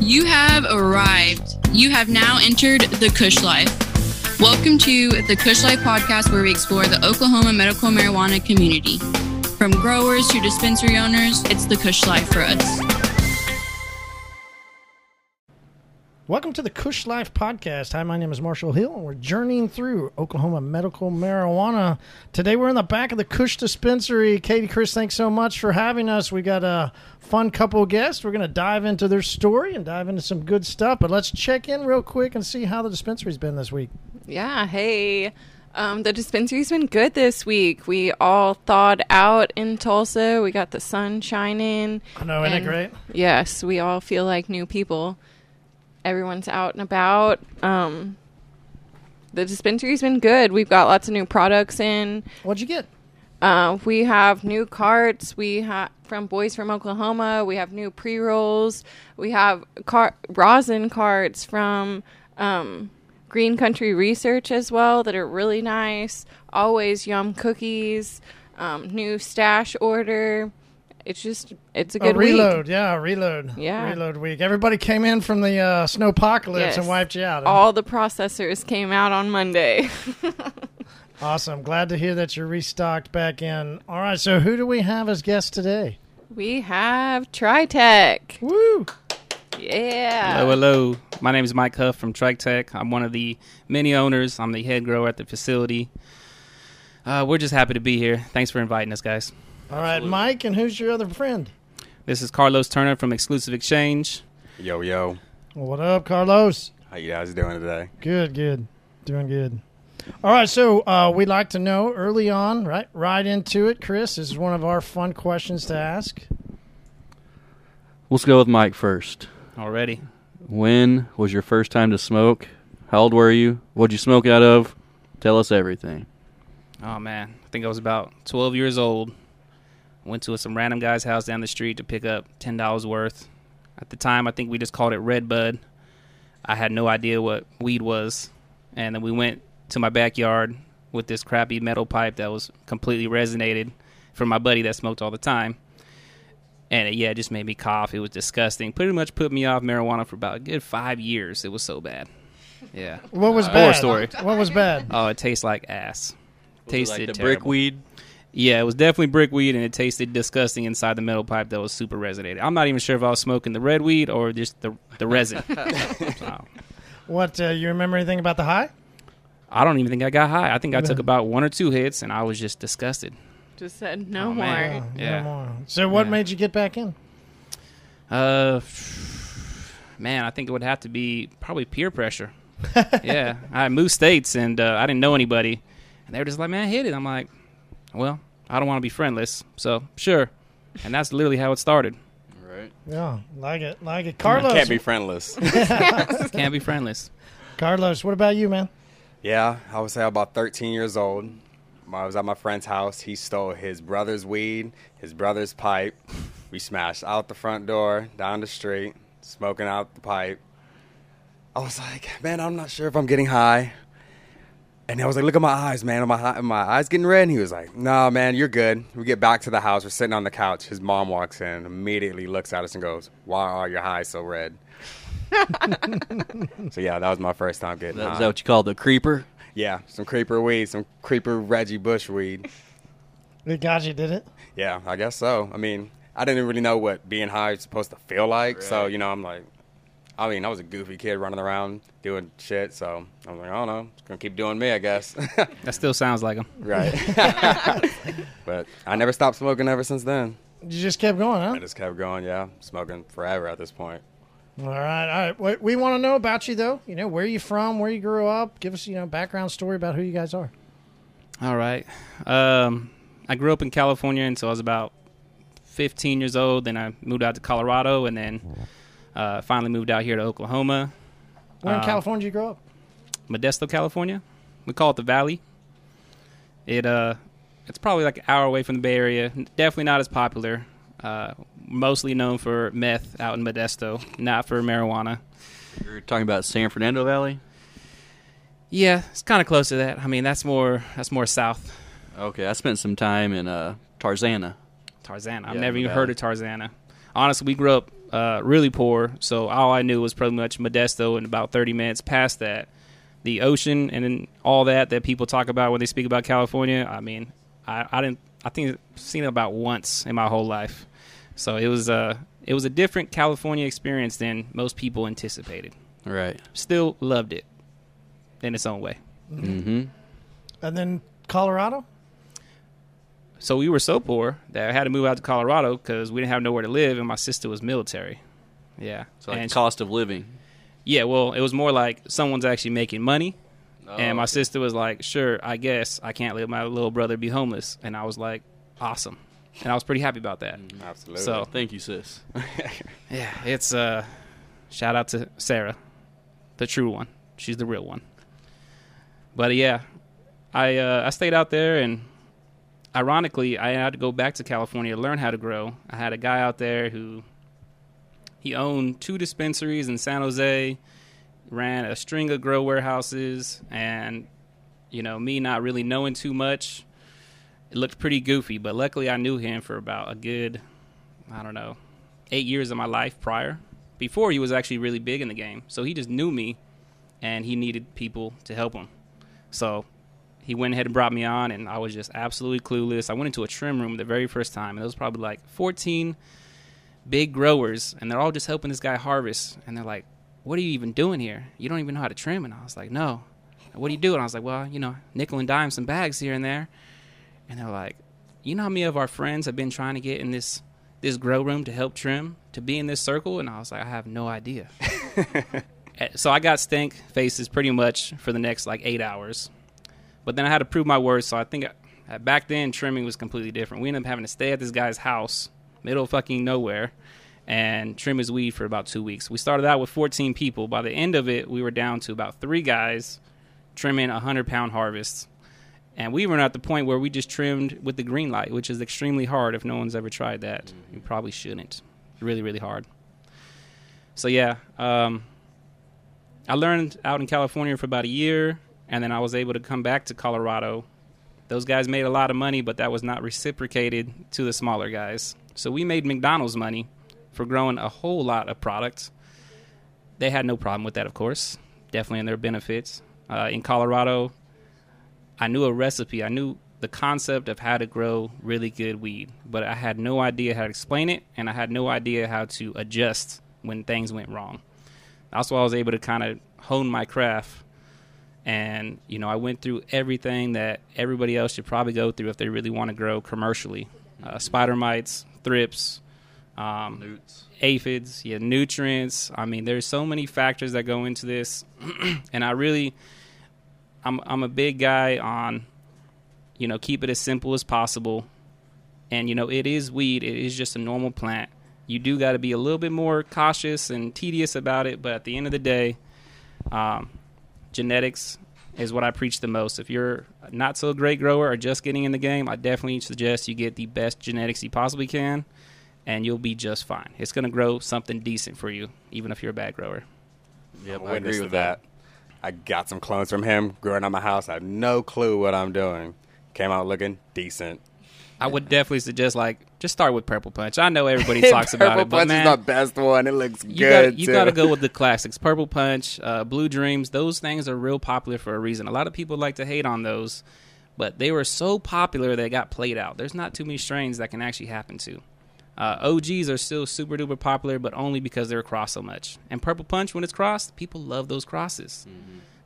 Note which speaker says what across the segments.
Speaker 1: You have arrived. You have now entered the Kush Life. Welcome to the Kush Life podcast, where we explore the Oklahoma medical marijuana community. From growers to dispensary owners, it's the Kush Life for us.
Speaker 2: Welcome to the Kush Life Podcast. Hi, my name is Marshall Hill, and we're journeying through Oklahoma medical marijuana. Today, we're in the back of the Kush Dispensary. Katie, Chris, thanks so much for having us. We got a fun couple of guests. We're going to dive into their story and dive into some good stuff. But let's check in real quick and see how the dispensary's been this week.
Speaker 3: Yeah, hey. Um, the dispensary's been good this week. We all thawed out in Tulsa. We got the sun shining.
Speaker 2: I know, isn't it great?
Speaker 3: Yes, we all feel like new people. Everyone's out and about. Um, the dispensary's been good. We've got lots of new products in.
Speaker 2: What'd you get?
Speaker 3: Uh, we have new carts. We have from Boys from Oklahoma. We have new pre rolls. We have car- rosin carts from um, Green Country Research as well that are really nice. Always yum cookies. Um, new stash order. It's just it's a
Speaker 2: A
Speaker 3: good
Speaker 2: reload,
Speaker 3: week.
Speaker 2: yeah, reload.
Speaker 3: Yeah.
Speaker 2: Reload week. Everybody came in from the uh, snowpocalypse
Speaker 3: Yes.
Speaker 2: and wiped you out.
Speaker 3: All the processors came out on Monday.
Speaker 2: Awesome. Glad to hear that you're restocked back in. All right, so who do we have as guests today?
Speaker 3: we have Tritech.
Speaker 2: Woo!
Speaker 3: Yeah.
Speaker 4: Hello, hello. My name is Mike Huff from TriTech. I'm one of the many owners. I'm the head grower at the facility. Uh, we're just happy to be here. Thanks for inviting us, guys.
Speaker 2: All right, Mike, and who's your other friend?
Speaker 4: This is Carlos Turner from Exclusive Exchange.
Speaker 5: Yo, yo.
Speaker 2: Well, what up, Carlos?
Speaker 5: How you guys doing today?
Speaker 2: Good, good. Doing good. All right, so uh, we'd like to know early on, right? Right into it, Chris. This is one of our fun questions to ask.
Speaker 6: Let's go with Mike first.
Speaker 4: Already.
Speaker 6: When was your first time to smoke? How old were you? What'd you smoke out of? Tell us everything.
Speaker 4: Oh, man. I think I was about 12 years old. Went to some random guy's house down the street to pick up $10 worth. At the time, I think we just called it Red Bud. I had no idea what weed was. And then we went to my backyard with this crappy metal pipe that was completely resonated from my buddy that smoked all the time. And it, yeah, it just made me cough. It was disgusting. Pretty much put me off marijuana for about a good five years. It was so bad. Yeah.
Speaker 2: What was
Speaker 4: Uh,
Speaker 2: bad?
Speaker 4: horror story.
Speaker 2: What was bad?
Speaker 4: Oh, it tastes like ass. Tasted
Speaker 6: like the
Speaker 4: terrible.
Speaker 6: brickweed.
Speaker 4: Yeah, it was definitely brickweed, and it tasted disgusting inside the metal pipe that was super resonated. I'm not even sure if I was smoking the red weed or just the the resin. So,
Speaker 2: What, uh, you remember anything about the high?
Speaker 4: I don't even think I got high. I think I took about one or two hits, and I was just disgusted.
Speaker 3: Just said no
Speaker 4: Oh,
Speaker 3: more.
Speaker 4: man.
Speaker 2: Oh,
Speaker 4: Yeah.
Speaker 2: no more. So what
Speaker 4: Yeah.
Speaker 2: made you get back in?
Speaker 4: Uh, man, I think it would have to be probably peer pressure. yeah, I moved states, and uh, I didn't know anybody, and they were just like, "Man, hit it." I'm like, "Well, I don't want to be friendless, so sure." And that's literally how it started.
Speaker 6: Right.
Speaker 2: Yeah, like it, like it. Carlos,
Speaker 5: Can't be friendless.
Speaker 4: Can't be friendless.
Speaker 2: Carlos, what about you, man?
Speaker 5: yeah, I would say about 13 years old. I was at my friend's house. He stole his brother's weed, his brother's pipe. We smashed out the front door, down the street, smoking out the pipe. I was like, man, I'm not sure if I'm getting high. And I was like, look at my eyes, man. Are my, are my eyes getting red? And he was like, no, man, you're good. We get back to the house. We're sitting on the couch. His mom walks in, immediately looks at us and goes, why are your eyes so red? so, yeah, that was my first time getting
Speaker 6: Is that,
Speaker 5: high.
Speaker 6: is what you call the creeper?
Speaker 5: yeah, some creeper weed, some creeper Reggie Bush weed.
Speaker 2: It got you, did it?
Speaker 5: Yeah, I guess so. I mean, I didn't really know what being high is supposed to feel like. So, you know, I'm like, I mean, I was a goofy kid running around doing shit. So I was like, I don't know. Just going to keep doing me, I guess.
Speaker 4: That still sounds like him.
Speaker 5: right. but I never stopped smoking ever since then.
Speaker 2: You just kept going, huh?
Speaker 5: I just kept going, yeah, smoking forever at this point.
Speaker 2: All right, all right. We want to know about you, though, you know, where you from, where you grew up. Give us, you know, background story about who you guys are.
Speaker 4: All right. Um, I grew up in California until I was about 15 years old. Then I moved out to Colorado, and then uh, finally moved out here to Oklahoma,
Speaker 2: Where in
Speaker 4: Uh,
Speaker 2: California did you grow up?
Speaker 4: Modesto, California. We call it the Valley. It uh, it's probably like an hour away from the Bay Area. Definitely not as popular. Uh, mostly known for meth out in Modesto, not for marijuana.
Speaker 6: You're talking about San Fernando Valley?
Speaker 4: Yeah, it's kind of close to that. I mean, that's more that's more south.
Speaker 6: Okay, I spent some time in uh, Tarzana.
Speaker 4: Tarzana. I've
Speaker 6: Yeah,
Speaker 4: never
Speaker 6: in the
Speaker 4: even heard of Tarzana. Honestly, we grew up uh, really poor. So all I knew was pretty much Modesto, and about 30 minutes past that, the ocean and then all that that people talk about when they speak about California. I mean, I, I didn't. I think I've seen it about once in my whole life. So it was a it was a different California experience than most people anticipated.
Speaker 6: Right.
Speaker 4: Still loved it in its own way.
Speaker 6: Mm-hmm.
Speaker 2: And then Colorado.
Speaker 4: So we were so poor that I had to move out to Colorado because we didn't have nowhere to live, and my sister was military. Yeah,
Speaker 6: So like
Speaker 4: and
Speaker 6: cost of living.
Speaker 4: yeah. Well, it was more like someone's actually making money, and my
Speaker 6: Oh,
Speaker 4: sister was like, "Sure, I guess I can't let my little brother be homeless," and I was like, "Awesome," and I was pretty happy about that.
Speaker 5: Absolutely.
Speaker 4: So
Speaker 6: Thank you, sis.
Speaker 4: yeah, it's uh, shout out to Sarah, the true one. She's the real one. But yeah, I uh, I stayed out there, and ironically, I had to go back to California to learn how to grow. I had a guy out there who he owned two dispensaries in San Jose, ran a string of grow warehouses, and you know me not really knowing too much, it looked pretty goofy. But luckily, I knew him for about a good, I don't know, eight years of my life prior. Before he was actually really big in the game, so he just knew me, and he needed people to help him. So he went ahead and brought me on, and I was just absolutely clueless. I went into a trim room the very first time, and there was probably like 14 big growers, and they're all just helping this guy harvest. And they're like, "What are you even doing here? You don't even know how to trim." And I was like, "No." What do you do? And I was like, "Well, you know, nickel and dime some bags here and there." And they're like, "You know how many of our friends have been trying to get in this this grow room to help trim to be in this circle?" And I was like, "I have no idea." Eh, so I got stank faces pretty much for the next like eight hours. But then I had to prove my worth. So I think uh, back then trimming was completely different. We ended up having to stay at this guy's house, middle of fucking nowhere, and trim his weed for about two weeks. We started out with 14 people. By the end of it, we were down to about three guys trimming a 100 pound harvest. And we were at the point where we just trimmed with the green light, which is extremely hard if no one's ever tried that. You probably shouldn't. Really, really hard. So, yeah. Um, I learned out in California for about a year, and then I was able to come back to Colorado. Those guys made a lot of money, but that was not reciprocated to the smaller guys. So we made McDonald's money for growing a whole lot of products. They had no problem with that, of course. Definitely in their benefits. Uh, in Colorado, I knew a recipe. I knew the concept of how to grow really good weed, but I had no idea how to explain it, and I had no idea how to adjust when things went wrong. That's why I was able to kind of hone my craft. And, you know, I went through everything that everybody else should probably go through if they really want to grow commercially uh, spider mites, thrips, um, aphids, yeah, nutrients. I mean, there's so many factors that go into this, and I really, I'm I'm a big guy on, you know, keep it as simple as possible, and you know, it is weed. It is just a normal plant. You do got to be a little bit more cautious and tedious about it, but at the end of the day, um, genetics is what I preach the most. If you're not so great grower or just getting in the game, I definitely suggest you get the best genetics you possibly can, and you'll be just fine. It's going to grow something decent for you, even if you're a bad grower.
Speaker 6: Yep,
Speaker 5: I'm
Speaker 6: I
Speaker 5: a witness
Speaker 6: agree with that.
Speaker 5: I got some clones from him growing up my house. I have no clue what I'm doing. Came out looking decent.
Speaker 4: I would definitely suggest like just start with Purple Punch. I know everybody talks about
Speaker 5: Purple
Speaker 4: it, but
Speaker 5: Punch
Speaker 4: man,
Speaker 5: is my best one. It looks
Speaker 4: you
Speaker 5: good.
Speaker 4: got you got to go with the classics. Purple Punch, uh, Blue Dreams. Those things are real popular for a reason. A lot of people like to hate on those, but they were so popular they got played out. There's not too many strains that can actually happen to. Uh, OGs are still super duper popular, but only because they're crossed so much. And Purple Punch, when it's crossed, people love those crosses.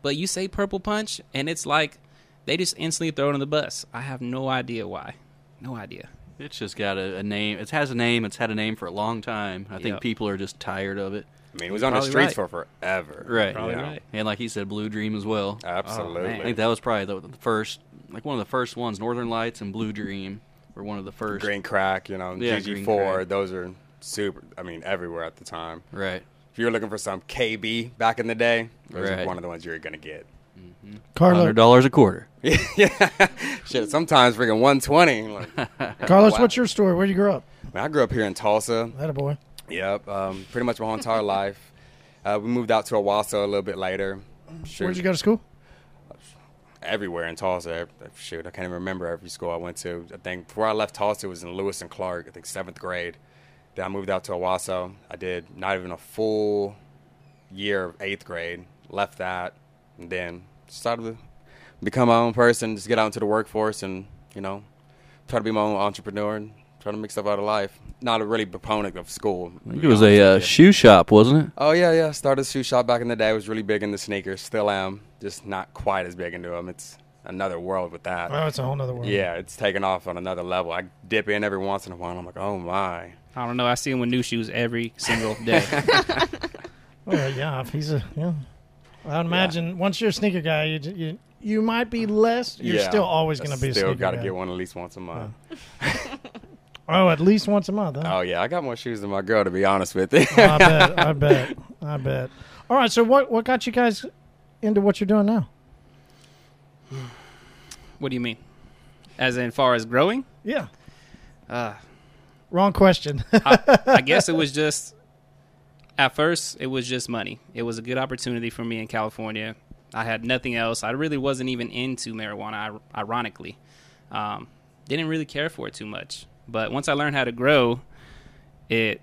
Speaker 4: But you say Purple Punch, and it's like they just instantly throw it on the bus. I have no idea why. No idea.
Speaker 6: It's just got a, a name. It has a name. It's had a name for a long time. I think
Speaker 4: Yep.
Speaker 6: people are just tired of it.
Speaker 5: I mean, it was on the streets
Speaker 4: right.
Speaker 5: for forever.
Speaker 6: Right.
Speaker 4: Probably
Speaker 5: you know?
Speaker 4: right.
Speaker 6: And like he said, Blue Dream as well.
Speaker 5: Oh, Absolutely.
Speaker 6: I think that was probably the, the first, like one of the first ones. Northern Lights and Blue Dream were one of the first.
Speaker 5: Green crack, you know,
Speaker 6: Yeah,
Speaker 5: GG4.
Speaker 6: crack.
Speaker 5: Those are super. I mean, everywhere at the time.
Speaker 6: Right.
Speaker 5: If you were looking for some KB back in the day, those
Speaker 6: Right.
Speaker 5: are one of the ones you were gonna get.
Speaker 2: Carlos,
Speaker 6: Hundred dollars a quarter.
Speaker 5: yeah, shit. Sometimes freaking 120. Like,
Speaker 2: Carlos,
Speaker 5: Wow.
Speaker 2: what's your story? Where would you grow up?
Speaker 5: man, I grew up here in Tulsa.
Speaker 2: That a boy.
Speaker 5: Yep, um, pretty much my whole entire life. Uh, we moved out to Owasso a little bit later. Shoot,
Speaker 2: Where'd you go to school?
Speaker 5: everywhere in Tulsa. Shoot, I can't even remember every school I went to. I think before I left Tulsa, it was in Lewis and Clark. I think seventh grade, Then I moved out to Owasso. I did not even a full year of eighth grade. Left that, and then started to become my own person. Just get out into the workforce and you know try to be my own entrepreneur and try to make stuff out of life. Not a really proponent of school.
Speaker 6: It was a uh, shoe shop, wasn't it?
Speaker 5: Oh yeah, yeah. Started a shoe shop back in the day. Was really big into sneakers. Still am. Just not quite as big into them. It's another world with that.
Speaker 2: Oh, it's a whole nother world.
Speaker 5: Yeah, it's taken off on another level. I dip in every once in a while. I'm like, oh my.
Speaker 4: I don't know. I see him with new shoes every single day.
Speaker 2: Well, yeah, he's a yeah. I would imagine once you're a sneaker guy, you you, you might be less. You're
Speaker 5: Yeah.
Speaker 2: still always going to be a
Speaker 5: Still
Speaker 2: sneaker
Speaker 5: got to
Speaker 2: guy.
Speaker 5: get one at least once a month.
Speaker 2: Oh, at least once a month. Huh?
Speaker 5: Oh yeah, I got more shoes than my girl. To be honest with you.
Speaker 2: Oh, I bet. I bet. I bet. All right. So what what got you guys into what you're doing now?
Speaker 4: what do you mean? As in far as growing?
Speaker 2: Yeah.
Speaker 4: Uh,
Speaker 2: Wrong question.
Speaker 4: I, I guess it was just at first it was just money. It was a good opportunity for me in California. I had nothing else. I really wasn't even into marijuana. Ironically, um, didn't really care for it too much. But once I learned how to grow, it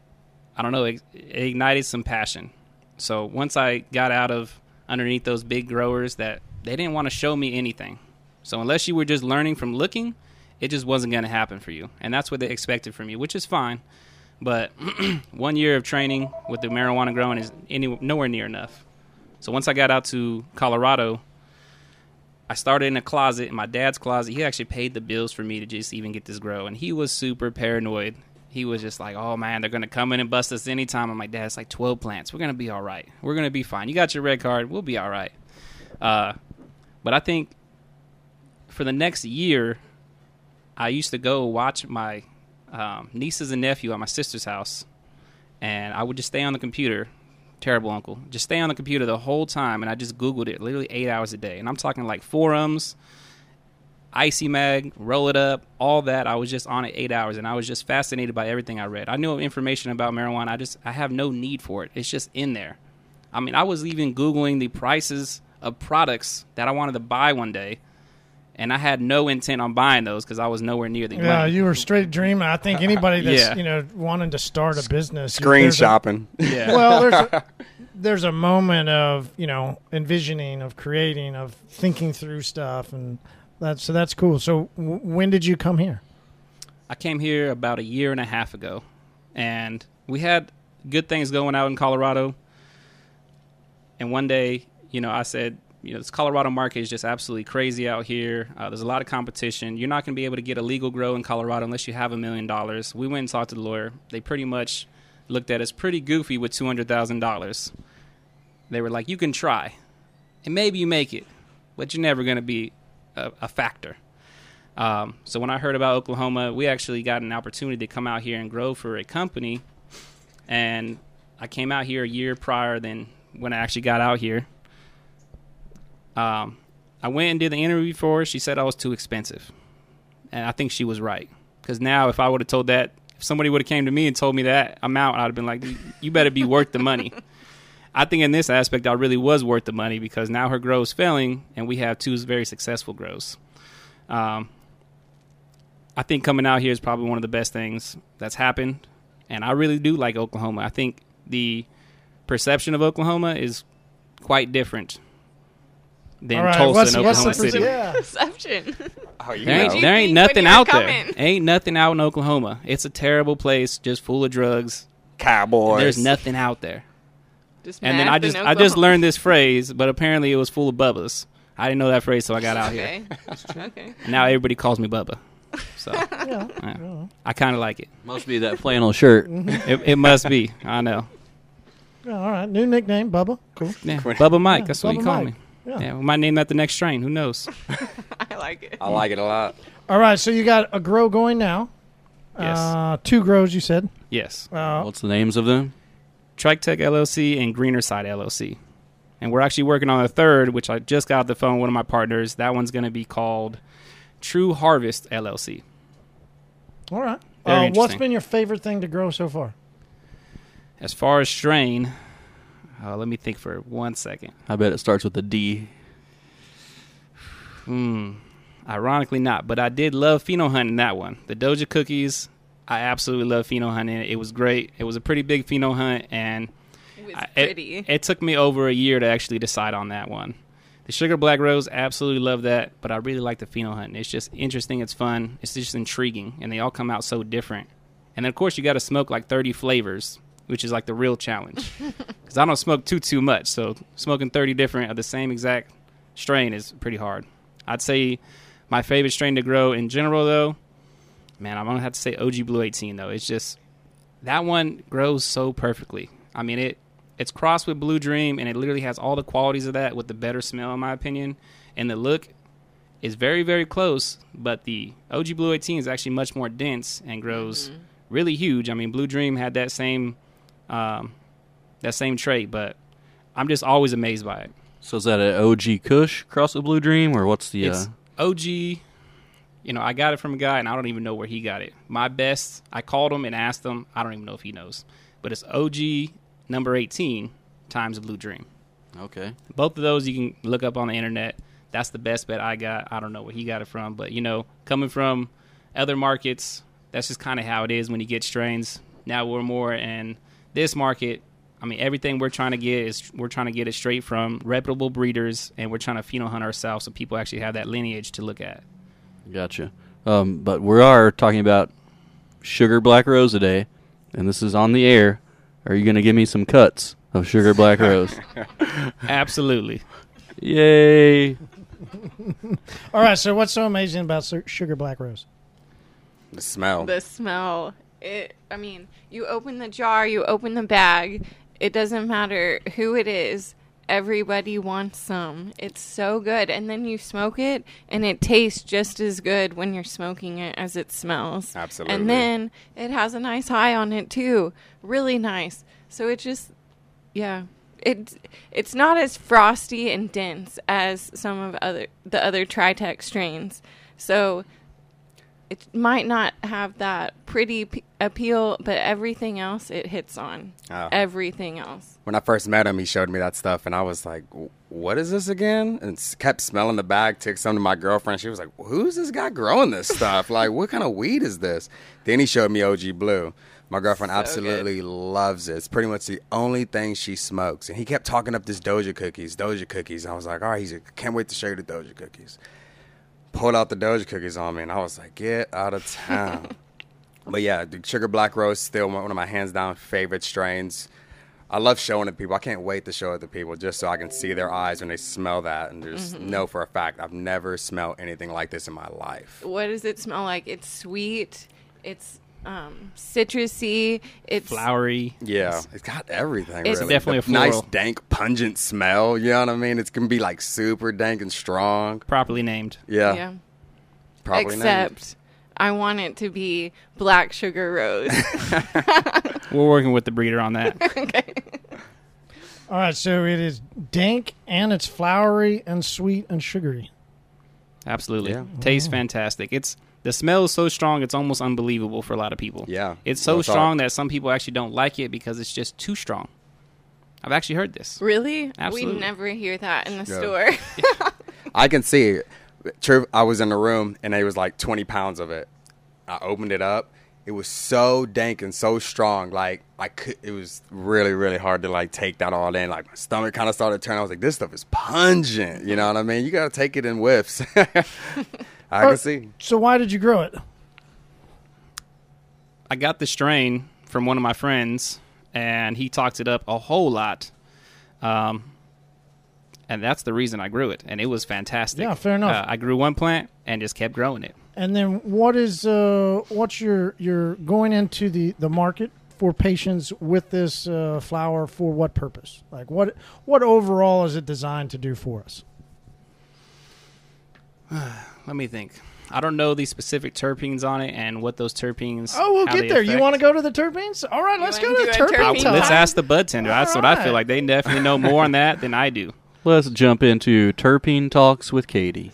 Speaker 4: I don't know it, it ignited some passion. So once I got out of underneath those big growers that they didn't want to show me anything. So unless you were just learning from looking, it just wasn't going to happen for you. And that's what they expected from you, which is fine. But one year of training with the marijuana growing is any, nowhere near enough. So once I got out to Colorado, I started in a closet, in my dad's closet. He actually paid the bills for me to just even get this grow. And he was super paranoid. He was just like, oh man, they're to come in and bust us anytime. I'm like, Dad, it's like 12 plants. We're to be all right. We're to be fine. You got your red card. We'll be all right. Uh, but I think for the next year, I used to go watch my um, nieces and nephew at my sister's house, and I would just stay on the computer. Terrible uncle. Just stay on the computer the whole time, and I just Googled it literally eight hours a day. And I'm talking like forums, ICMag, Roll It Up, all that. I was just on it eight hours, and I was just fascinated by everything I read. I knew information about marijuana. I just I have no need for it. It's just in there. I mean, I was even Googling the prices of products that I wanted to buy one day, and I had no intent on buying those because I was nowhere near the
Speaker 2: yeah,
Speaker 4: money.
Speaker 2: you were straight dreaming. I think anybody that's
Speaker 4: Yeah.
Speaker 2: you know wanting to start a business,
Speaker 5: Screen
Speaker 2: there's a-
Speaker 5: shopping.
Speaker 4: yeah.
Speaker 2: well, there's a, there's a moment of you know envisioning, of creating, of thinking through stuff, and that's so that's cool. So w- when did you come here?
Speaker 4: I came here about a year and a half ago, and we had good things going out in Colorado. And one day, you know, I said, you know, this Colorado market is just absolutely crazy out here. Uh, there's a lot of competition. You're not going to be able to get a legal grow in Colorado unless you have a million dollars. We went and talked to the lawyer. They pretty much looked at us pretty goofy with two hundred thousand dollars. They were like, "You can try, and maybe you make it, but you're never going to be a, a factor." Um, so when I heard about Oklahoma, we actually got an opportunity to come out here and grow for a company, and I came out here a year prior than when I actually got out here. Um, I went and did the interview for her. She said I was too expensive, and I think she was right. Because now, if I would have told that, if somebody would have came to me and told me that amount, I'd have been like, "You better be worth the money." I think in this aspect, I really was worth the money because now her grow is failing, and we have two very successful grows. Um, I think coming out here is probably one of the best things that's happened, and I really do like Oklahoma. I think the perception of Oklahoma is quite different than
Speaker 2: All right,
Speaker 4: Tulsa
Speaker 2: what's,
Speaker 4: and
Speaker 2: what's
Speaker 4: Oklahoma
Speaker 2: the
Speaker 4: City.
Speaker 2: yeah.
Speaker 3: Perception.
Speaker 5: Oh, you
Speaker 4: There ain't, there ain't nothing
Speaker 3: you were
Speaker 4: out there. Ain't nothing out in Oklahoma. It's a terrible place, just full of drugs.
Speaker 5: Cowboys.
Speaker 4: There's nothing out there.
Speaker 3: Just
Speaker 4: And then I just I just learned this phrase, but apparently it was full of bubbas. I didn't know that phrase, so I got out here.
Speaker 3: Okay. okay.
Speaker 4: And now everybody calls me Bubba. So
Speaker 2: yeah.
Speaker 4: yeah. I kind of like it.
Speaker 6: Must be that flannel shirt. Mm-hmm.
Speaker 4: it. It must be. I know.
Speaker 2: Yeah, All right, new nickname, Bubba. Cool.
Speaker 4: Yeah, Bubba Mike.
Speaker 2: Yeah,
Speaker 4: that's what you call
Speaker 2: Mike.
Speaker 4: me.
Speaker 2: Yeah.
Speaker 4: Yeah, we might name that the next strain. Who knows?
Speaker 3: I like it.
Speaker 5: I like it a lot.
Speaker 2: All right, so you got a grow going now.
Speaker 4: Yes.
Speaker 2: Uh, two grows, you said.
Speaker 4: Yes.
Speaker 2: Uh,
Speaker 6: What's the names of them?
Speaker 4: TriTech LLC and Greener Side LLC. And we're actually working on a third, which I just got off the phone with one of my partners. That one's going to be called True Harvest LLC.
Speaker 2: all right.
Speaker 4: Very
Speaker 2: Uh, what's
Speaker 4: interesting.
Speaker 2: been your favorite thing to grow so far?
Speaker 4: As far as strain, uh, let me think for one second.
Speaker 6: I bet it starts with a D.
Speaker 4: Hmm. Ironically, not, but I did love pheno hunting that one. The Doja cookies I absolutely love pheno hunting. It was great. It was a pretty big pheno hunt, and
Speaker 3: It was
Speaker 4: I- it-
Speaker 3: pretty.
Speaker 4: It, took me over a year to actually decide on that one. The sugar black rose, absolutely love that, but I really like the pheno hunting. It's just interesting. It's fun. It's just intriguing, and they all come out so different. And then of course you got to smoke like 30 flavors, which is like the real challenge. Because I don't smoke too too much, so smoking 30 different of the same exact strain is pretty hard. I'd say my favorite strain to grow in general, though, man, I'm gonna have to say OG Blue 18 though. It's just that one grows so perfectly. I mean it. It's crossed with Blue Dream, and it literally has all the qualities of that with the better smell, in my opinion. And the look is very, very close, but the OG Blue 18 is actually much more dense and grows mm-hmm. really huge. I mean, Blue Dream had that same um, that same trait, but I'm just always amazed by it.
Speaker 6: So is that an OG Kush cross with Blue Dream, or what's the?
Speaker 4: It's
Speaker 6: Uh,
Speaker 4: OG. You know, I got it from a guy, and I don't even know where he got it. My best, I called him and asked him. I don't even know if he knows, but it's OG number 18 times Blue Dream.
Speaker 6: okay.
Speaker 4: Both of those you can look up on the internet. That's the best bet I got. I don't know where he got it from, but you know, coming from other markets, that's just kind of how it is when you get strains. Now we're more in this market. I mean, everything we're trying to get is we're trying to get it straight from reputable breeders, and we're trying to pheno hunt ourselves so people actually have that lineage to look at.
Speaker 6: Gotcha. Um, but we are talking about sugar black rose today, and this is on the air. Are you going to give me some cuts of sugar black rose?
Speaker 4: Absolutely.
Speaker 6: Yay!
Speaker 2: All right. So what's so amazing about Su- Sugar Black Rose?
Speaker 5: The smell.
Speaker 3: the smell. It. I mean, you open the jar, you open the bag. It doesn't matter who it is. Everybody wants some. It's so good, and then you smoke it, and it tastes just as good when you're smoking it as it smells.
Speaker 5: Absolutely.
Speaker 3: And then it has a nice high on it too. Really nice. So it just, yeah. It it's not as frosty and dense as some of other the other Tritech strains. So it might not have that pretty p- appeal, but everything else it hits on.
Speaker 5: Oh.
Speaker 3: Everything else.
Speaker 5: when I first met him, he showed me that stuff, and I was like, "What is this again?" And kept smelling the bag. Took some to my girlfriend. She was like, "Who's this guy growing this stuff? like, what kind of weed is this?" Then he showed me OG Blue. My girlfriend
Speaker 3: So
Speaker 5: absolutely loves it. It's pretty much the only thing she smokes. And he kept talking up this Doja cookies, Doja cookies. I was like, "All right," he's like, "Can't wait to show you the Doja cookies." Pulled out the Doja cookies on me, and I was like, "Get out of town." But yeah, the sugar black rose still one of my hands down favorite strains. I love showing it to people. I can't wait to show it to people just so I can see their eyes when they smell that and just mm-hmm. know for a fact I've never smelled anything like this in my life.
Speaker 3: What does it smell like? It's sweet. It's um, citrusy. It's
Speaker 4: Flowery.
Speaker 5: Yeah, it's got everything.
Speaker 3: It's
Speaker 5: really.
Speaker 4: definitely
Speaker 5: The
Speaker 4: a
Speaker 5: nice, dank, pungent smell. You know what I mean? It's gonna be like super dank and strong.
Speaker 4: Properly named.
Speaker 5: Yeah,
Speaker 3: yeah.
Speaker 5: probably named.
Speaker 3: Except I want it to be black sugar rose.
Speaker 4: We're working with the breeder on that. Okay.
Speaker 2: All right. So it is dank and it's flowery and sweet and sugary.
Speaker 4: Absolutely.
Speaker 5: Yeah.
Speaker 4: Tastes fantastic. It's the smell is so strong it's almost unbelievable for a lot of people.
Speaker 5: Yeah,
Speaker 4: It's so
Speaker 5: Well thought.
Speaker 4: strong that some people actually don't like it because it's just too strong. I've actually heard this.
Speaker 3: really?
Speaker 4: Absolutely.
Speaker 3: We never hear that in the
Speaker 5: Yeah.
Speaker 3: store.
Speaker 5: I can see. it. True, I was in the room and it was like 20 pounds of it. I opened it up. It was so dank and so strong. Like I could, it was really, really hard to like take that all in. Like my stomach kind of started turning. I was like, this stuff is pungent. You know what I mean? You got to take it in whiffs. I can see.
Speaker 2: So why did you grow it?
Speaker 4: I got the strain from one of my friends, and he talked it up a whole lot. Um, and that's the reason I grew it, and it was fantastic.
Speaker 2: Yeah, fair enough.
Speaker 4: Uh, I grew one plant and just kept growing it.
Speaker 2: And then what is uh what's your your going into the the market for patients with this uh, flower for what purpose? Like what what overall is it designed to do for us?
Speaker 4: Let me think. I don't know the specific terpenes on it and what those terpenes.
Speaker 2: Oh, we'll get
Speaker 4: they
Speaker 2: there. You want to go to the terpenes? All right, let's go
Speaker 3: wanna
Speaker 2: the
Speaker 3: do a
Speaker 2: terpene.
Speaker 3: terpene
Speaker 4: let's ask the bud tender. That's what I feel like. They definitely know more on that than I do.
Speaker 6: Let's jump into terpene talks with Katie.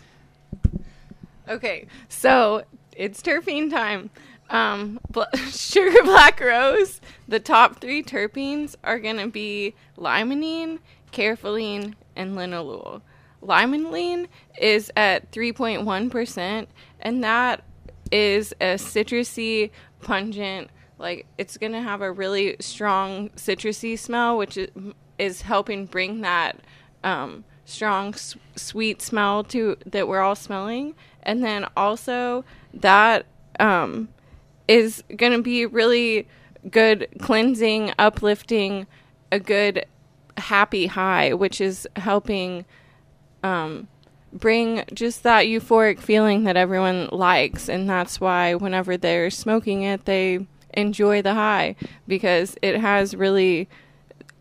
Speaker 3: Okay, so it's terpene time. Um, bl- sugar black rose. The top three terpenes are gonna be limonene, caryophyllene, and linalool. Limonene is at 3.1%, and that is a citrusy pungent. Like it's gonna have a really strong citrusy smell, which is, helping bring that um, strong s- sweet smell to that we're all smelling, and then also that um, is gonna be really good cleansing, uplifting, a good happy high, which is helping um, bring just that euphoric feeling that everyone likes. And that's why whenever they're smoking it, they enjoy the high because it has really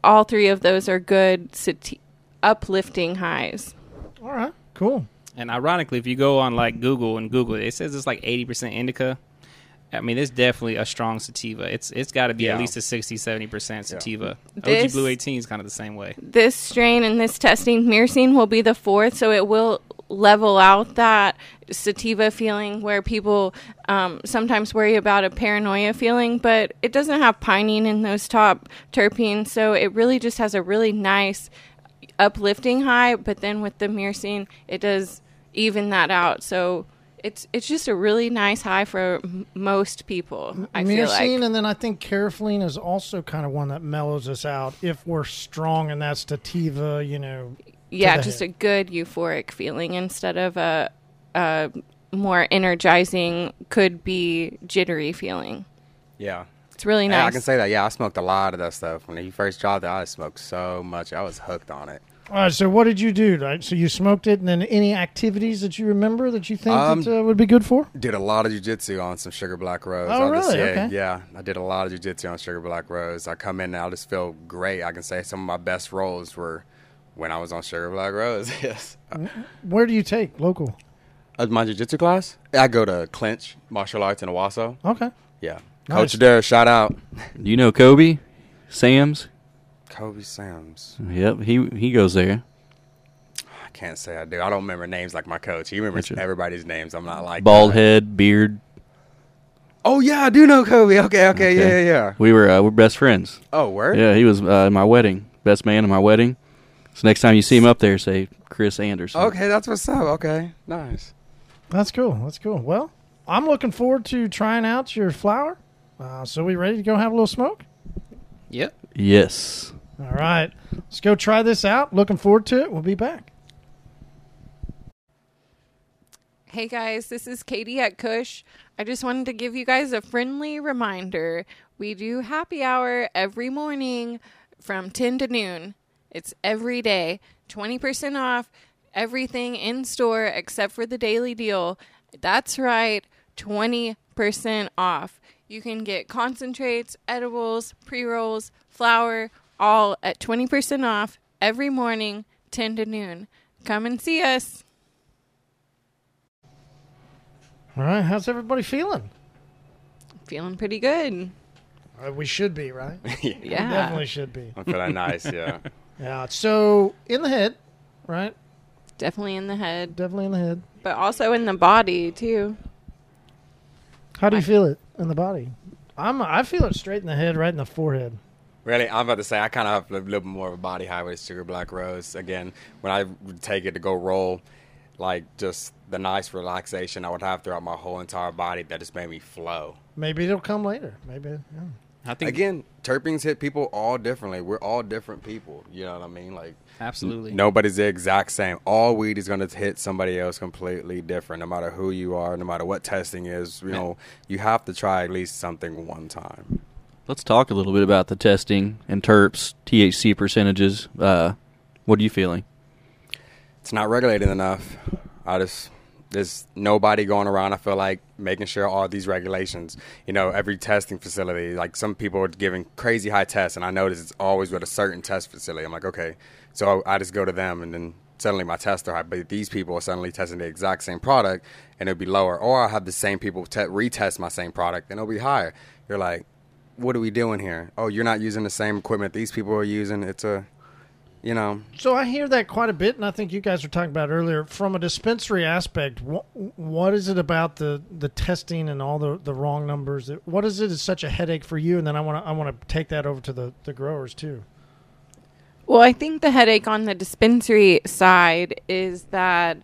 Speaker 3: all three of those are good sati- uplifting highs.
Speaker 2: All right, cool.
Speaker 4: And ironically, if you go on like Google and Google it, it says it's like 80% indica. I mean, it's definitely a strong sativa. It's it's got to be
Speaker 5: Yeah.
Speaker 4: at least a 60, 70% sativa.
Speaker 3: This-
Speaker 4: OG Blue 18 is kind of the same way.
Speaker 3: This strain and this testing, myrcene will be the fourth, so it will level out that sativa feeling where people um, sometimes worry about a paranoia feeling, but it doesn't have pinene in those top terpenes, so it really just has a really nice uplifting high. But then with the myrcene, it does even that out. So it's it's just a really nice high for m- most people. I feel like.
Speaker 2: Myrcene, and then I think caryophyllene is also kind of one that mellows us out if we're strong, and that's sativa. You know,
Speaker 3: yeah, just
Speaker 2: head.
Speaker 3: a good euphoric feeling instead of a, a more energizing, could be jittery feeling.
Speaker 5: Yeah.
Speaker 3: It's really nice.
Speaker 5: Yeah, I can say that. Yeah, I smoked a lot of that stuff. When he first dropped it, I smoked so much. I was hooked on it.
Speaker 2: All right, so what did you do? Right? So you smoked it, and then any activities that you remember that you think
Speaker 5: Um,
Speaker 2: that uh, would be good for?
Speaker 5: Did a lot of jujitsu on some Sugar Black Rose.
Speaker 2: Oh,
Speaker 5: I'll just
Speaker 2: really?
Speaker 5: say,
Speaker 2: Okay.
Speaker 5: Yeah, I did a lot of jujitsu on Sugar Black Rose. I come in and I just feel great. I can say some of my best rolls were when I was on Sugar Black Rose. yes.
Speaker 2: Where do you take local?
Speaker 5: Uh, my jujitsu class, I go to Clinch Martial Arts in Owasso.
Speaker 2: Okay,
Speaker 5: Yeah.
Speaker 2: Nice.
Speaker 5: Coach Adair, shout out.
Speaker 6: Do you know Kobe? Sam's?
Speaker 5: Kobe Sams.
Speaker 6: Yep, he he goes there.
Speaker 5: I can't say I do. I don't remember names like my coach. He remembers
Speaker 6: Gotcha.
Speaker 5: everybody's names. I'm not like
Speaker 6: Bald
Speaker 5: that.
Speaker 6: head, beard.
Speaker 5: Oh yeah, I do know Kobe. Okay, okay, yeah,
Speaker 6: Okay.
Speaker 5: yeah, yeah.
Speaker 6: We were uh, we're best friends.
Speaker 5: Oh, word.
Speaker 6: Yeah, he was uh, in my wedding, best man in my wedding. So next time you see him up there, say Chris Anderson.
Speaker 5: Okay, that's what's up. Okay, nice.
Speaker 2: that's cool. That's cool. Well, I'm looking forward to trying out your flower. Uh, so we ready to go have a little smoke?
Speaker 4: Yep.
Speaker 6: Yes.
Speaker 2: All right, let's go try this out. Looking forward to it. We'll be back.
Speaker 3: Hey guys, this is Katie at Kush. I just wanted to give you guys a friendly reminder. We do happy hour every morning from 10 to noon. It's every day. 20% off everything in store except for the daily deal. That's right, 20% off. You can get concentrates, edibles, pre rolls, flower, all at 20% off every morning, 10 to noon. Come and see us.
Speaker 2: All right, how's everybody feeling?
Speaker 3: Feeling pretty good.
Speaker 2: Uh, we should be, right?
Speaker 5: yeah.
Speaker 2: We
Speaker 3: Yeah.
Speaker 2: definitely should be.
Speaker 5: I'm feeling nice. Yeah.
Speaker 2: Yeah. So in the head, right?
Speaker 3: Definitely in the head,
Speaker 2: Definitely in the head.
Speaker 3: but also in the body too.
Speaker 2: How do you feel it in the body? I'm. I feel it straight in the head, right in the forehead.
Speaker 5: Really, I'm about to say I kind of have a little bit more of a body high with Sugar Black Rose. Again, when I would take it to go roll, like just the nice relaxation I would have throughout my whole entire body that just made me flow.
Speaker 2: Maybe it'll come later. Maybe. Yeah.
Speaker 4: I think
Speaker 5: Again, terpenes hit people all differently. We're all different people. You know what I mean? Like
Speaker 4: absolutely.
Speaker 5: nobody's the exact same. All weed is going to hit somebody else completely different, no matter who you are, no matter what testing is. You know, you have to try at least something one time.
Speaker 6: Let's talk a little bit about the testing and terps, THC percentages. Uh, what are you feeling?
Speaker 5: it's not regulated enough. I just there's nobody going around. I feel like making sure all these regulations. You know, every testing facility. Like some people are giving crazy high tests, and I notice it's always with a certain test facility. I'm like, okay, so I just go to them, and then suddenly my tests are high. But these people are suddenly testing the exact same product, and it'll be lower. Or I have the same people te- retest my same product, and it'll be higher. You're like, what are we doing here? Oh, you're not using the same equipment these people are using. It's a you know,
Speaker 2: So I hear that quite a bit, and I think you guys were talking about earlier from a dispensary aspect. What, what is it about the, the testing and all the, the wrong numbers? That, what is it is such a headache for you? And then I want to I want to take that over to the, the growers too.
Speaker 3: Well, I think the headache on the dispensary side is that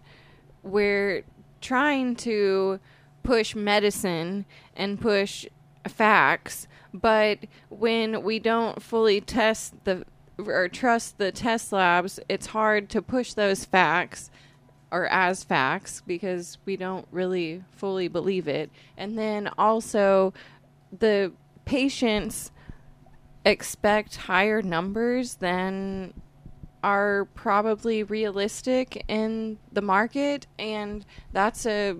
Speaker 3: we're trying to push medicine and push facts, but when we don't fully test the or trust the test labs, it's hard to push those facts or as facts because we don't really fully believe it. And then also the patients expect higher numbers than are probably realistic in the market and that's a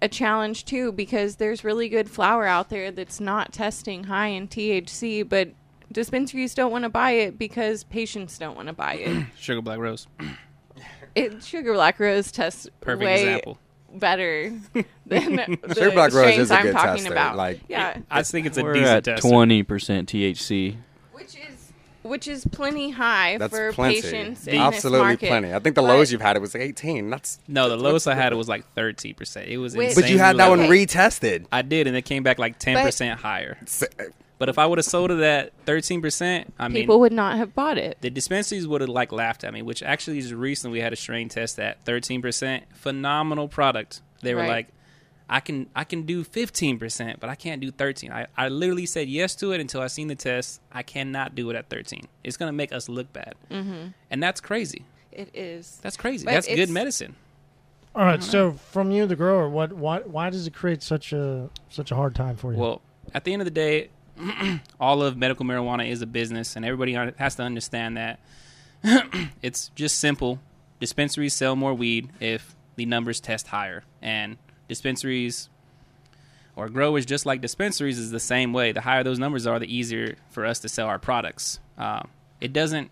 Speaker 3: a challenge too because there's really good flower out there that's not testing high in THC but dispensaries don't want to buy it because patients don't want to buy it.
Speaker 4: Sugar Black Rose.
Speaker 3: it sugar black rose tests
Speaker 4: Perfect
Speaker 3: way
Speaker 4: example.
Speaker 3: better than the
Speaker 5: Sugar Black Rose
Speaker 3: strains
Speaker 5: is a
Speaker 3: I'm
Speaker 5: good
Speaker 3: talking
Speaker 5: tester,
Speaker 3: about.
Speaker 5: like-
Speaker 3: yeah,
Speaker 4: I think it's a
Speaker 6: We're
Speaker 4: decent
Speaker 6: at
Speaker 4: tester.
Speaker 6: twenty percent THC.
Speaker 3: Which is plenty high
Speaker 5: That's
Speaker 3: for
Speaker 5: plenty.
Speaker 3: patients in
Speaker 5: Absolutely
Speaker 3: this market.
Speaker 5: plenty. I think the
Speaker 3: But-
Speaker 5: lowest you've had it was like 18. That's
Speaker 4: No, the lowest I had it was like thirteen percent. It was
Speaker 3: Wait.
Speaker 4: insane.
Speaker 5: but you had that one retested.
Speaker 4: I did, and it came back like ten percent higher.
Speaker 5: Uh,
Speaker 4: but if I would have sold it at thirteen percent, I mean,
Speaker 3: People would not have bought it.
Speaker 4: the dispensaries would have like laughed at me. Which actually is recently we had a strain test at thirteen percent. Phenomenal product. They were
Speaker 3: Right.
Speaker 4: like, I can I can do fifteen percent, but I can't do thirteen. I, I literally said yes to it until I seen the test. I cannot do it at thirteen. It's gonna make us look bad, mm-hmm. and that's crazy.
Speaker 3: It is.
Speaker 4: That's crazy.
Speaker 3: But
Speaker 4: that's good medicine.
Speaker 2: All right. So from you, the grower, what why why does it create such a such a hard time for you?
Speaker 4: Well, at the end of the day, all of medical marijuana is a business, and everybody has to understand that it's just simple. Dispensaries sell more weed if the numbers test higher, and dispensaries or growers, just like dispensaries, is the same way. The higher those numbers are, the easier for us to sell our products. Um, it doesn't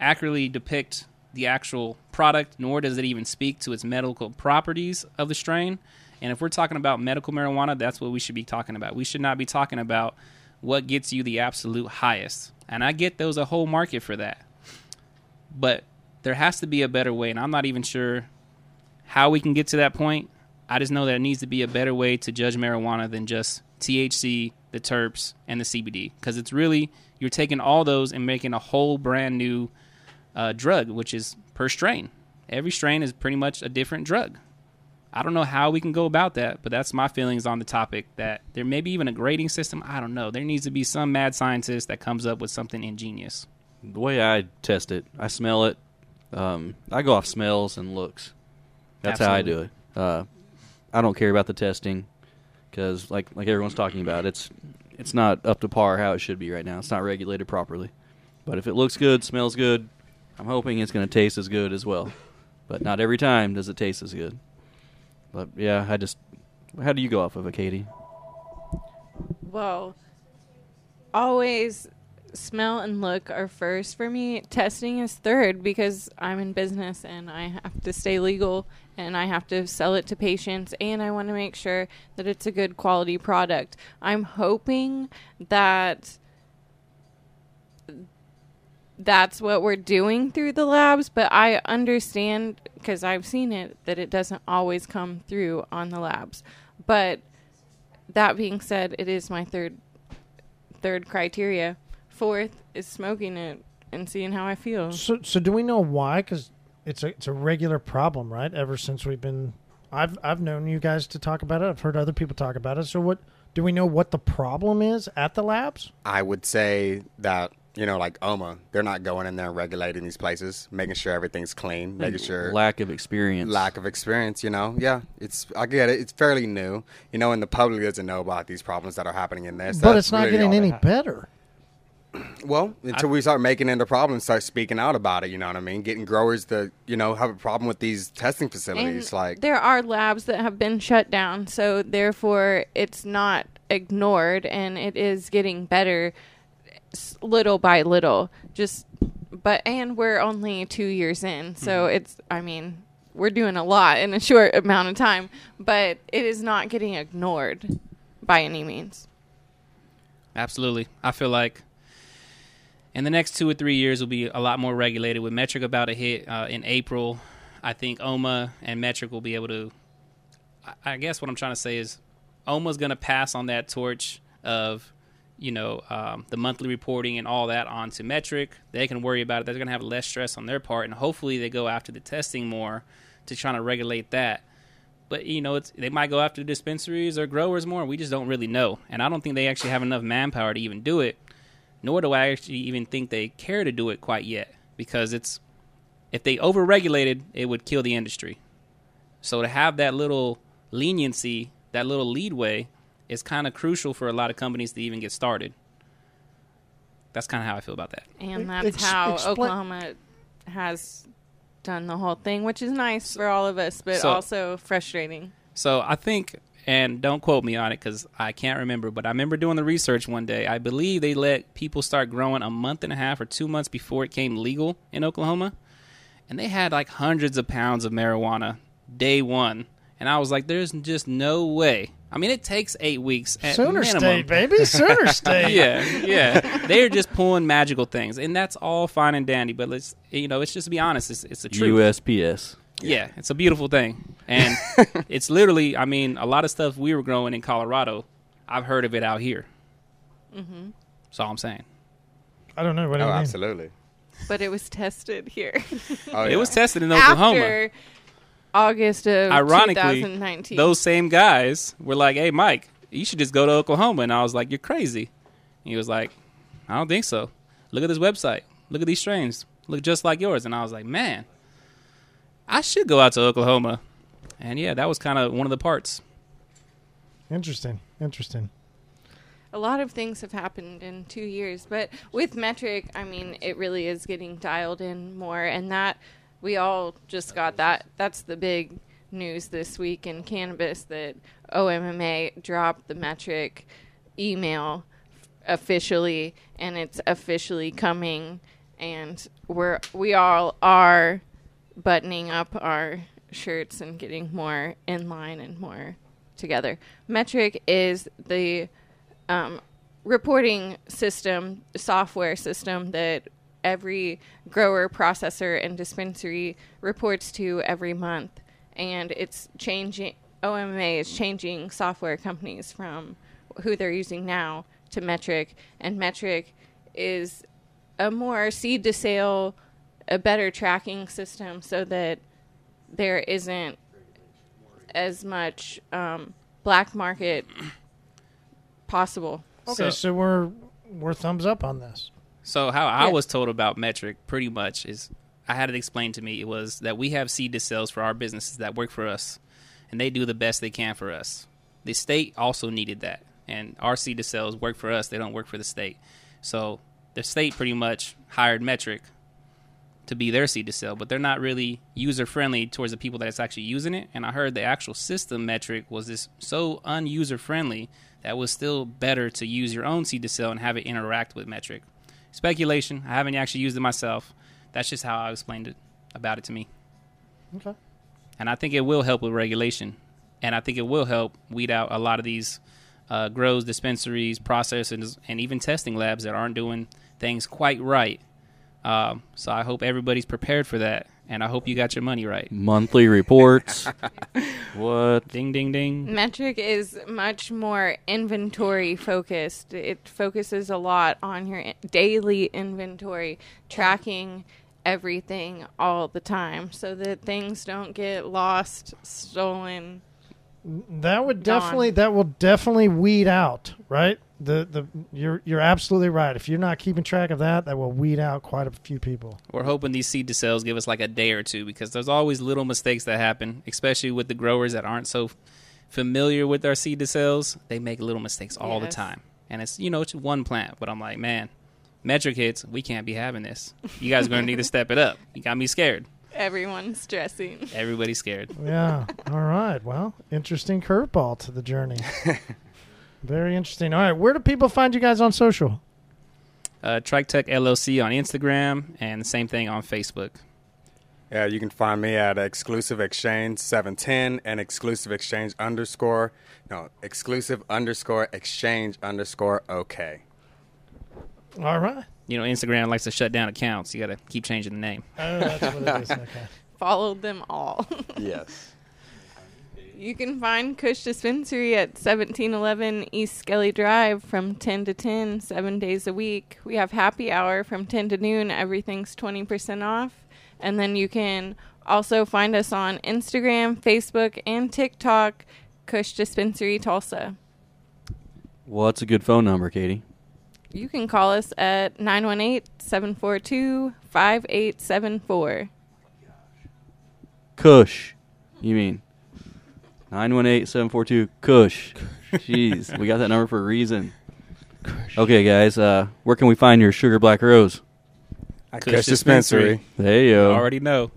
Speaker 4: accurately depict the actual product, nor does it even speak to its medical properties of the strain. And if we're talking about medical marijuana, that's what we should be talking about. We should not be talking about what gets you the absolute highest. And I get there's a whole market for that. But there has to be a better way, and I'm not even sure how we can get to that point. I just know that it needs to be a better way to judge marijuana than just THC, the terps, and the CBD. Because it's really, you're taking all those and making a whole brand new uh, drug, which is per strain. Every strain is pretty much a different drug. I don't know how we can go about that, but that's my feelings on the topic. That there may be even a grading system. I don't know. There needs to be some mad scientist that comes up with something ingenious.
Speaker 6: The way I test it, I smell it. Um, I go off smells and looks. That's how I do it. Uh, I don't care about the testing because, like like everyone's talking about, it's it's not up to par how it should be right now. It's not regulated properly. But if it looks good, smells good, I'm hoping it's going to taste as good as well. But not every time does it taste as good. But yeah, I just. How do you go off of it, Katie?
Speaker 3: Well, always smell and look are first for me. Testing is third because I'm in business and I have to stay legal and I have to sell it to patients and I want to make sure that it's a good quality product. I'm hoping that that's what we're doing through the labs, but I understand because I've seen it that it doesn't always come through on the labs. But that being said, it is my third third criteria. Fourth is smoking it and seeing how I feel.
Speaker 2: So so do we know why? Because it's a it's a regular problem, right? Ever since we've been, I've I've known you guys to talk about it. I've heard other people talk about it. So what do we know what the problem is at the labs?
Speaker 5: I would say that you know, like OMA, they're not going in there and regulating these places, making sure everything's clean, making sure
Speaker 6: Lack of experience.
Speaker 5: lack of experience. You know, yeah, it's I get it. It's fairly new, you know, and the public doesn't know about these problems that are happening in this.
Speaker 2: but it's not getting any better.
Speaker 5: Well, until we start making it a problem, start speaking out about it. You know what I mean? Getting growers to you know have a problem with these testing facilities, like
Speaker 3: there are labs that have been shut down, so therefore it's not ignored and it is getting better little by little. Just but and we're only 2 years in, so mm-hmm. it's I mean, we're doing a lot in a short amount of time, but it is not getting ignored by any means.
Speaker 4: Absolutely. I feel like in the next two or three years will be a lot more regulated. With Metrc about to hit uh, in April, I think OMA and Metrc will be able to. I- I guess what I'm trying to say is OMA's going to pass on that torch of, you know, um, the monthly reporting and all that onto Metrc. They can worry about it. They're going to have less stress on their part, and hopefully they go after the testing more to try to regulate that. But you know, it's they might go after dispensaries or growers more. We just don't really know, and I don't think they actually have enough manpower to even do it. Nor do I actually even think they care to do it quite yet, because it's if they overregulated, it would kill the industry. So to have that little leniency, that little leadway, is kind of crucial for a lot of companies to even get started. That's kind of how I feel about that.
Speaker 3: And that's
Speaker 2: Ex-
Speaker 3: how
Speaker 2: expla-
Speaker 3: Oklahoma has done the whole thing, which is nice for all of us, but
Speaker 4: So-
Speaker 3: also frustrating.
Speaker 4: So I think, and don't quote me on it because I can't remember, but I remember doing the research one day. I believe they let people start growing a month and a half or two months before it came legal in Oklahoma, and they had like hundreds of pounds of marijuana day one, and I was like, "There's just no way." I mean, it takes eight weeks at
Speaker 2: Sooner
Speaker 4: minimum.
Speaker 2: State, baby. Sooner State.
Speaker 4: yeah, yeah. They're just pulling magical things, and that's all fine and dandy. But let's, you know, it's just be honest, it's, it's the truth.
Speaker 6: USPS.
Speaker 4: Yeah, it's a beautiful thing. And it's literally, I mean, a lot of stuff we were growing in Colorado, I've heard of it out here. Mm-hmm. That's all I'm saying.
Speaker 2: I don't know what do
Speaker 5: Oh,
Speaker 2: you mean.
Speaker 5: absolutely.
Speaker 3: But it was tested here
Speaker 5: Oh,
Speaker 4: It was tested in Oklahoma.
Speaker 3: after August of
Speaker 4: Ironically,
Speaker 3: 2019.
Speaker 4: those same guys were like, hey, Mike, you should just go to Oklahoma. And I was like, you're crazy. He was like, I don't think so. Look at this website. Look at these strains. Look just like yours. And I was like, man, I should go out to Oklahoma. And yeah, that was kind of one of the parts.
Speaker 2: Interesting. Interesting.
Speaker 3: a lot of things have happened in two years, but with Metrc, I mean, it really is getting dialed in more, and that we all just got that. That's the big news this week in cannabis that OMMA dropped the Metrc email officially, and it's officially coming, and we're we all are buttoning up our shirts and getting more in line and more together. Metrc is the um, reporting system, software system that every grower, processor, and dispensary reports to every month. And it's changing, OMMA is changing software companies from who they're using now to Metrc. And Metrc is a more seed to sale, a better tracking system so that there isn't as much um, black market possible.
Speaker 2: Okay,
Speaker 4: So-
Speaker 2: so, we're we're thumbs up on this.
Speaker 4: So how I
Speaker 3: Yeah.
Speaker 4: was told about Metrc pretty much is I had it explained to me it was that we have seed to sales for our businesses that work for us and they do the best they can for us. The state also needed that. And our seed to sales work for us, they don't work for the state. So the state pretty much hired Metrc to be their seed to sell, but they're not really user friendly towards the people that's actually using it. And I heard the actual system Metrc was this so unuser friendly that was still better to use your own seed to sell and have it interact with Metrc. Speculation. I haven't actually used it myself. That's just how I explained it about it to me.
Speaker 2: Okay.
Speaker 4: And I think it will help with regulation. And I think it will help weed out a lot of these uh, grows, dispensaries, processors, and even testing labs that aren't doing things quite right. Um, so I hope everybody's prepared for that. And I hope you got your money right.
Speaker 6: Monthly reports. what?
Speaker 4: Ding, ding, ding.
Speaker 3: Metrc is much more inventory focused. It focuses a lot on your i- daily inventory, tracking everything all the time so that things don't get lost, stolen.
Speaker 2: That would
Speaker 3: Gone.
Speaker 2: definitely that will definitely weed out, right? The the you're you're absolutely right. If you're not keeping track of that, that will weed out quite a few people.
Speaker 4: We're hoping these seed to sales give us like a day or two because there's always little mistakes that happen, especially with the growers that aren't so familiar with our seed to sales. They make little mistakes all the time. And it's, you know, it's one plant, but I'm like, man, Metrc hits, we can't be having this. You guys are going to need to step it up. You got me scared.
Speaker 3: Everyone's stressing.
Speaker 4: Everybody's scared.
Speaker 2: Yeah. All right. Well, interesting curveball to the journey. Very interesting. All right. Where do people find you guys on social?
Speaker 4: Uh, TriTech LLC on Instagram and the same thing on Facebook.
Speaker 5: Yeah, you can find me at exclusive exchange 710 and exclusive exchange underscore, no, exclusive underscore exchange underscore okay.
Speaker 2: All right.
Speaker 4: You know, Instagram likes to shut down accounts. You got to keep changing the name.
Speaker 2: Oh, that's what it is. Okay.
Speaker 3: Followed them all.
Speaker 5: Yes.
Speaker 3: You can find Kush Dispensary at 1711 East Skelly Drive from 10 to 10, seven days a week. We have happy hour from 10 to noon. Everything's 20% off. And then you can Also, find us on Instagram, Facebook, and TikTok, Kush Dispensary Tulsa.
Speaker 6: What's a good phone number, Katie?
Speaker 3: You can call us at 918 742 5874.
Speaker 6: Kush. You mean 918-742 Kush. Jeez, we got that number for a reason. Okay, guys, uh, where can we find your Sugar Black Rose?
Speaker 5: Kush,
Speaker 4: Kush
Speaker 5: Dispensary.
Speaker 4: Dispensary.
Speaker 6: There you go.
Speaker 4: Already know.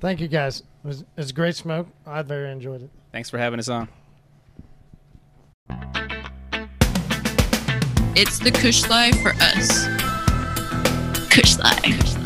Speaker 2: Thank you guys. It was, it was great smoke. I very enjoyed it.
Speaker 4: Thanks for having us on.
Speaker 1: It's the Kush Life for us. Kush Life.